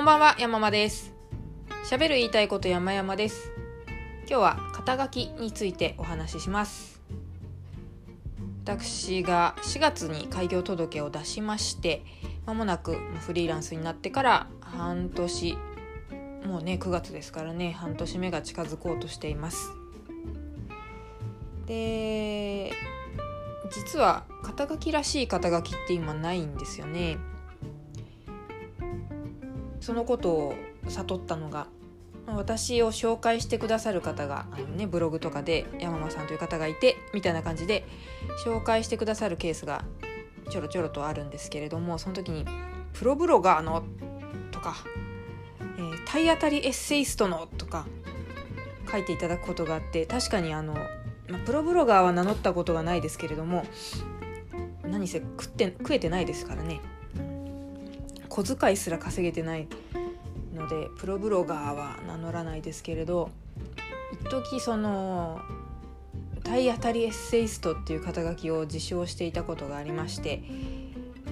こんばんは、山間です。喋る言いたいこと山々です。今日は肩書きについてお話しします。私が4月に開業届を出しまして、まもなくフリーランスになってから半年、もうね、9月ですからね、半年目が近づこうとしています。で、実は肩書きらしい肩書きって今ないんですよね。そのことを悟ったのが私を紹介してくださる方があの、ね、ブログとかで山間さんという方がいてみたいな感じで紹介してくださるケースがちょろちょろとあるんですけれどもその時に「プロブロガーの」とか、えー体当たりエッセイストの」とか書いていただくことがあって確かにあの、まあ、プロブロガーは名乗ったことがないですけれども何せ食って食えてないですからね。小遣いすら稼げてないのでプロブロガーは名乗らないですけれど一時その体当たりエッセイストっていう肩書きを自称していたことがありまして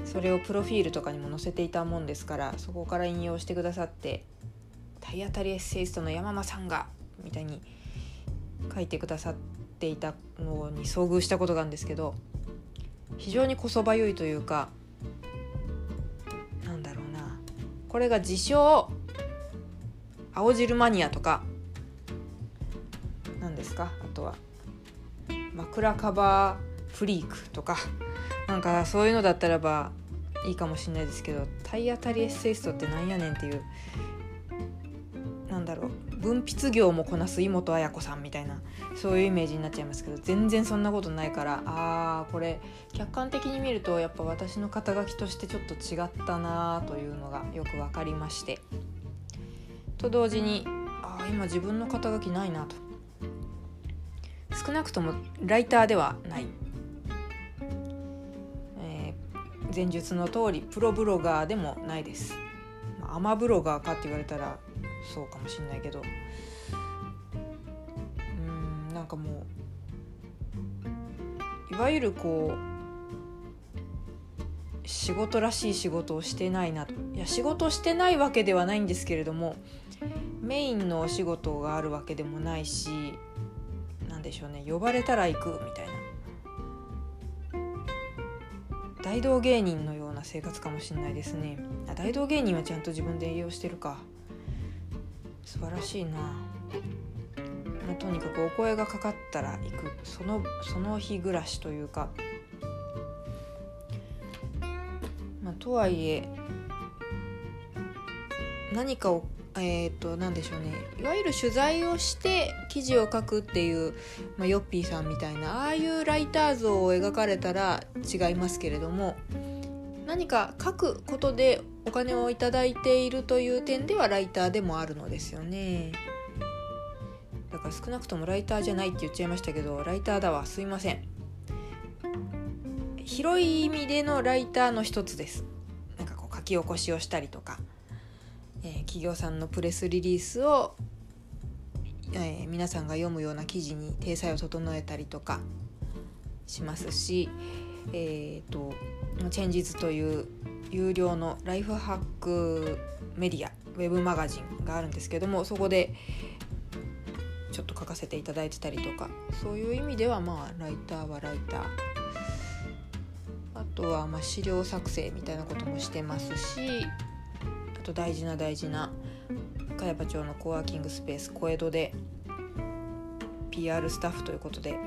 それをプロフィールとかにも載せていたもんですからそこから引用してくださって体当たりエッセイストの山間さんがみたいに書いてくださっていたのに遭遇したことがあるんですけど非常にこそばゆいというかこれが自称青汁マニアとか何ですかあとは枕カバーフリークとかなんかそういうのだったらばいいかもしれないですけど体当たりエッセイストってなんやねんっていうなんだろう文筆業もこなす妹綾子さんみたいなそういうイメージになっちゃいますけど全然そんなことないからあーこれ客観的に見るとやっぱ私の肩書きとしてちょっと違ったなというのがよく分かりまして。と同時にあー今自分の肩書きないなと。少なくともライターではない、えー前述の通りプロブロガーでもないです、アマブロガーかって言われたらそうかもしんないけど。うんなんかもういわゆるこう仕事らしい仕事をしてないなといや仕事してないわけではないんですけれどもメインのお仕事があるわけでもないしなんでしょうね呼ばれたら行くみたいな。大道芸人のような生活かもしれないですね。あ大道芸人はちゃんと自分で営業してるか。素晴らしいな、まあ、とにかくお声がかかったら行く。そのその日暮らしというか。まあ、とはいえ何かをえー、と何でしょうね。いわゆる取材をして記事を書くっていう、まあ、ヨッピーさんみたいなああいうライター像を描かれたら違いますけれども何か書くことでお金をいただいているという点ではライターでもあるのですよね。だから少なくともライターじゃないって言っちゃいましたけどライターだわすいません。広い意味でのライターの一つです。なんかこう書き起こしをしたりとかえー企業さんのプレスリリースを、えー皆さんが読むような記事に体裁を整えたりとかしますし、えー、とチェンジズという有料のライフハックメディアウェブマガジンがあるんですけどもそこでちょっと書かせていただいてたりとかそういう意味ではまあライターはライター。あとはまあ資料作成みたいなこともしてますしあと大事な大事な茅場町のコワーキングスペース小江戸で PR スタッフということで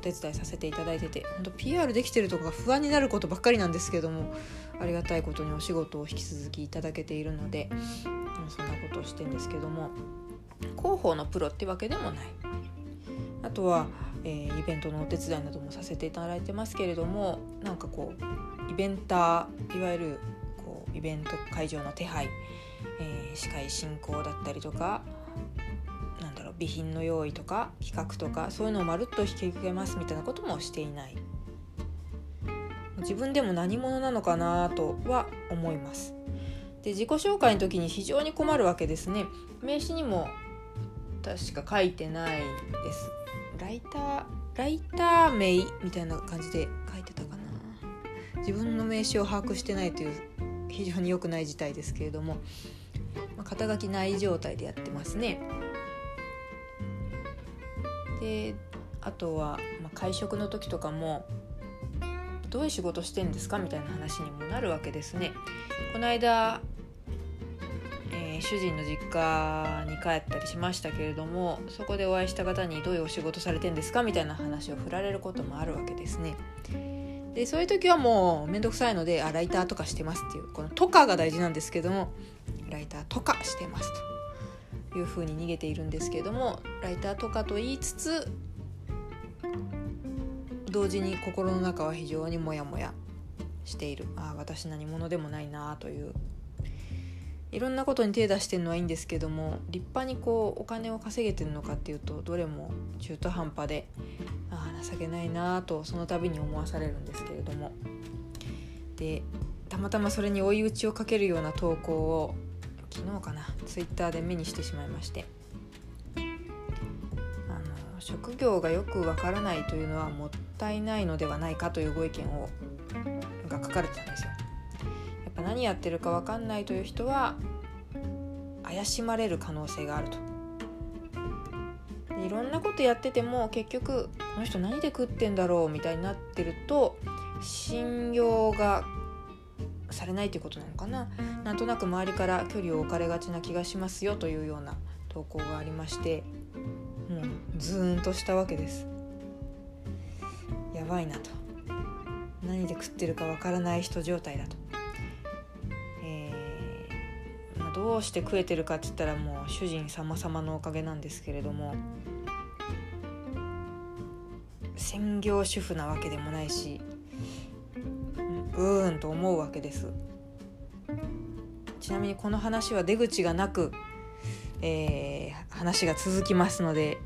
お手伝いさせていただいてて本当 PR できてるとかが不安になることばっかりなんですけどもありがたいことにお仕事を引き続きいただけているのでそんなことをしてんですけども広報のプロってわけでもない。あとは、えーイベントのお手伝いなどもさせていただいてますけれどもなんかこうイベンターいわゆるこうイベント会場の手配、えー司会進行だったりとか備品の用意とか企画とかそういうのをまるっと引き受けますみたいなこともしていない。自分でも何者なのかなとは思います。で自己紹介の時に非常に困るわけですね。名刺にも確か書いてないです。ライターライター名みたいな感じで書いてたかな。自分の名刺を把握してないという非常に良くない事態ですけれども、まあ、肩書きない状態でやってますね。であとは、まあ、会食の時とかもどういう仕事してんですかみたいな話にもなるわけですね。この間、え、主人の実家に帰ったりしましたけれどもそこでお会いした方にどういうお仕事されてんですかみたいな話を振られることもあるわけですね。でそういう時はもう面倒くさいのであライターとかしてますっていうこの「とか」が大事なんですけどもライターとかしてますというふうに逃げているんですけれどもライターとかと言いつつ同時に心の中は非常にモヤモヤしている。ああ私何者でもないなという。いろんなことに手出してるのはいいんですけども立派にこうお金を稼げてるのかっていうとどれも中途半端でああ情けないなとその度に思わされるんですけれども。でたまたまそれに追い打ちをかけるような投稿を昨日かなツイッターで目にしてしまいましてあの職業がよくわからないというのはもったいないのではないかというご意見をが書かれてたんですよ。やっぱ何やってるかわかんないという人は怪しまれる可能性があると。いろんなことやってても結局この人何で食ってんだろうみたいになってると信用がされないということなのかな。なんとなく周りから距離を置かれがちな気がしますよというような投稿がありましてもうズーンとしたわけです。やばいなと。何で食ってるかわからない人状態だと、えー、まあ、どうして食えてるかって言ったらもう主人様々のおかげなんですけれども専業主婦なわけでもないしうーんと思うわけです。ちなみにこの話は出口がなくえー、話が続きますので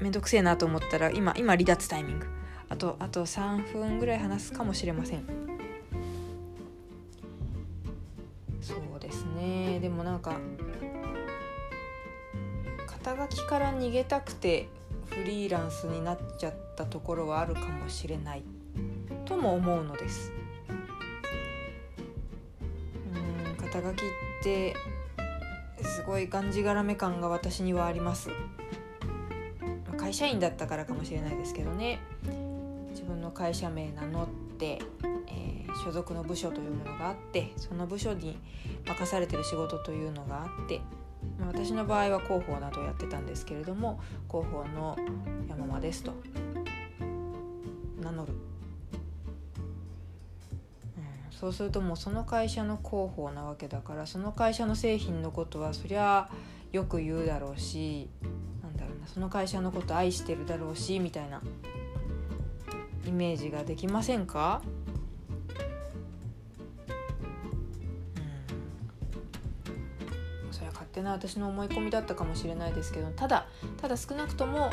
めんどくせえなと思ったら今今離脱タイミング。あとあと3分ぐらい話すかもしれません。そうですね。でもなんか肩書きから逃げたくてフリーランスになっちゃったところはあるかもしれないとも思うのです。肩書きってすごいがんじがらめ感が私にはあります。会社員だったからかもしれないですけどね。自分の会社名名乗って、えー、所属の部署というものがあってその部署に任されてる仕事というのがあって私の場合は広報などをやってたんですけれども広報の山間ですと。名乗る。そうするともうその会社の広報なわけだからその会社の製品のことはそりゃよく言うだろうしなんだろうなその会社のこと愛してるだろうしみたいなイメージができませんか？うん。それは勝手な私の思い込みだったかもしれないですけどただただ少なくとも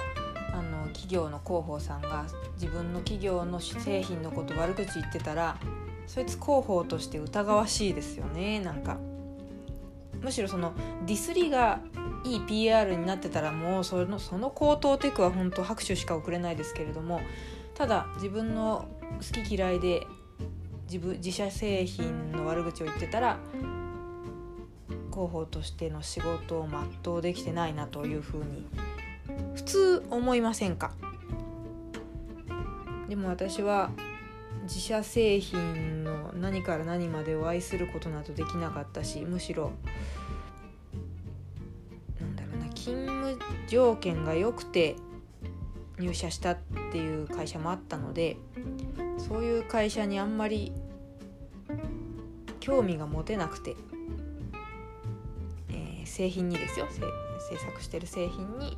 あの企業の広報さんが自分の企業の製品のこと悪口言ってたらそいつ広報として疑わしいですよね。なんかむしろそのディスりがいい PR になってたらもうそのその高等テクは本当拍手しか送れないですけれどもただ自分の好き嫌いで自分自社製品の悪口を言ってたら広報としての仕事を全うできてないなというふうに普通思いませんか？でも私は自社製品の何から何までを愛することなどできなかったしむしろなんだろうな勤務条件が良くて入社したっていう会社もあったのでそういう会社にあんまり興味が持てなくて、えー、製品にですよ。制作してる製品に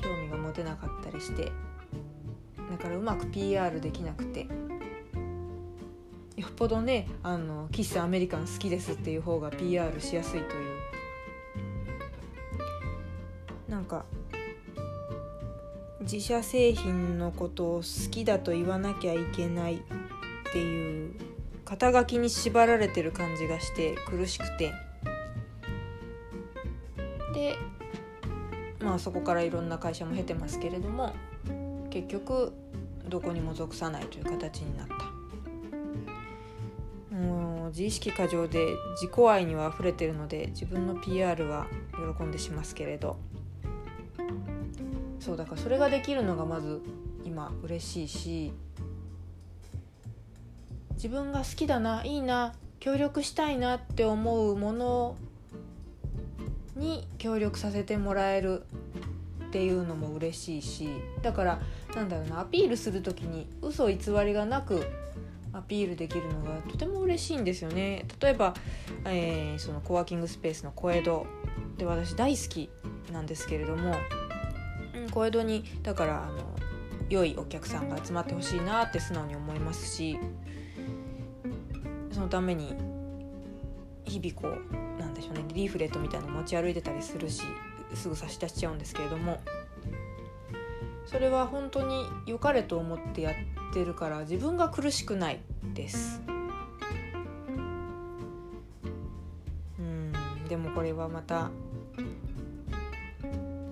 興味が持てなかったりしてだからうまく PR できなくてよっぽどねあの喫茶アメリカン好きですっていう方が PR しやすいというなんか自社製品のことを好きだと言わなきゃいけないっていう肩書きに縛られてる感じがして苦しくてでまあそこからいろんな会社も経てますけれども結局どこにも属さないという形になった。自意識過剰で自己愛には溢れてるので自分の PR は喜んでしますけれど。そうだからそれができるのがまず今嬉しいし自分が好きだないいな協力したいなって思うものに協力させてもらえるっていうのも嬉しいしだからなんだろうなアピールする時に嘘偽りがなくアピールできるのがとても嬉しいんですよね。例えば、えー、そのコワーキングスペースの小江戸で私大好きなんですけれども、うん、小江戸にだからあの良いお客さんが集まってほしいなって素直に思いますしそのために日々こうなんでしょうねリーフレットみたいなの持ち歩いてたりするしすぐ差し出しちゃうんですけれどもそれは本当に良かれと思ってやってるから自分が苦しくないです。うんでもこれはまた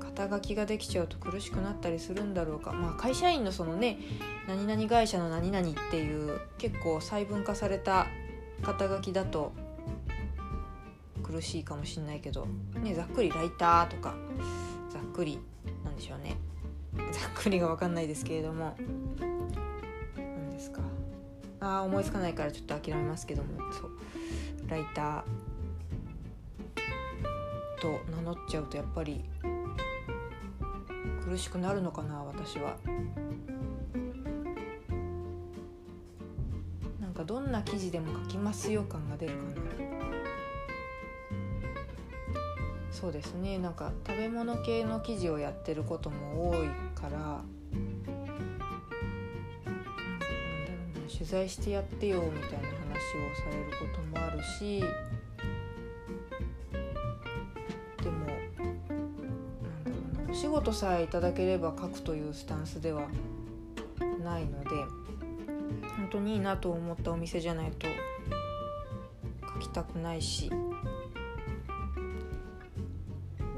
肩書きができちゃうと苦しくなったりするんだろうか。まあ会社員のそのね何々会社の何々っていう結構細分化された肩書きだと苦しいかもしんないけど、ね、ざっくりライターとかざっくりなんでしょうね。ざっくりが分かんないですけれども。あ思いつかないからちょっと諦めますけどもそうライターと名乗っちゃうとやっぱり苦しくなるのかな私は。なんかどんな記事でも書きますよ感が出るかな。そうですねなんか食べ物系の記事をやってることも多いから取材してやってよみたいな話をされることもあるしでもなんだろうなお仕事さえいただければ書くというスタンスではないので本当にいいなと思ったお店じゃないと書きたくないし。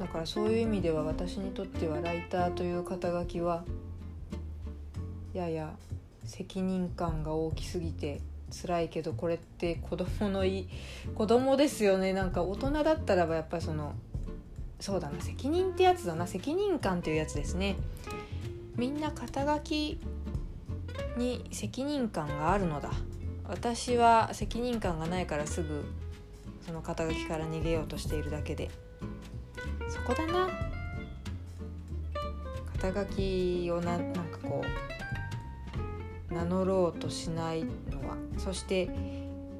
だからそういう意味では私にとってはライターという肩書きはやや責任感が大きすぎて辛いけどこれって子供のい子供ですよね。なんか大人だったらばやっぱりそのそうだな責任ってやつだな。責任感っていうやつですね。みんな肩書きに責任感があるのだ。私は責任感がないからすぐその肩書きから逃げようとしているだけで。そこだな。肩書きをななんかこう名乗ろうとしないのはそして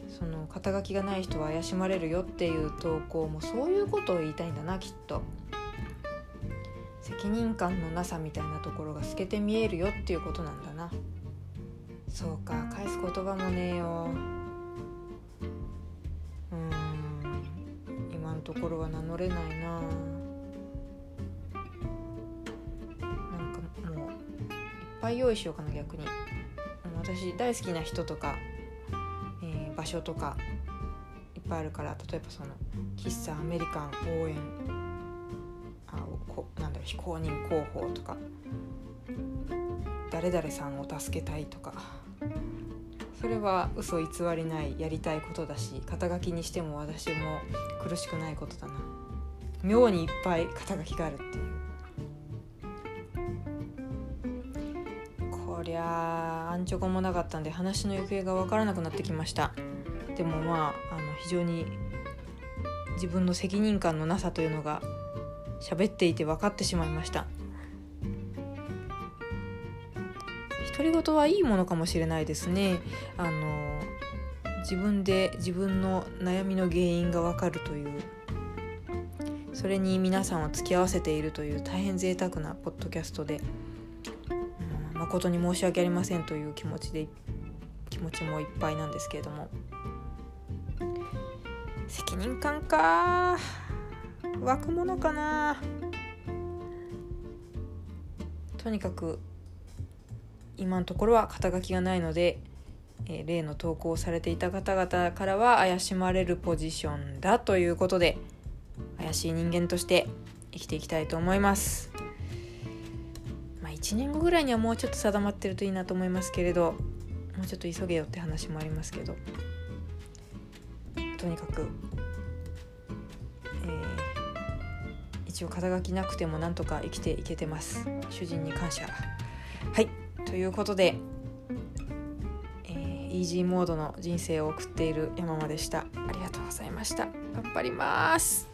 その肩書きがない人は怪しまれるよっていう投稿もそういうことを言いたいんだなきっと。責任感のなさみたいなところが透けて見えるよっていうことなんだな。そうか返す言葉もねえよ。うん今のところは名乗れないな。なんかもういっぱい用意しようかな逆に。私大好きな人とか、えー、場所とかいっぱいあるから例えばその喫茶アメリカン応援あこなんだろう非公認広報とか誰々さんを助けたいとかそれは嘘偽りないやりたいことだし肩書きにしても私も苦しくないことだな。妙にいっぱい肩書きがあるっていう。こりゃアンチョコもなかったんで話の行方が分からなくなってきました。でもまああの非常に自分の責任感のなさというのが喋っていて分かってしまいました。独り言はいいものかもしれないですね。あの自分で自分の悩みの原因が分かるという。それに皆さんを付き合わせているという大変贅沢なポッドキャストで。誠に申し訳ありませんという気持ちで気持ちもいっぱいなんですけれども。責任感か。湧くものかな。とにかく今のところは肩書きがないので、えー、例の投稿されていた方々からは怪しまれるポジションだということで怪しい人間として生きていきたいと思います。1年後ぐらいにはもうちょっと定まってるといいなと思いますけれどもうちょっと急げよって話もありますけど。とにかく、えー、一応肩書きなくてもなんとか生きていけてます。主人に感謝。はい。ということで、えー、イージーモードの人生を送っている山間でした。ありがとうございました。頑張ります。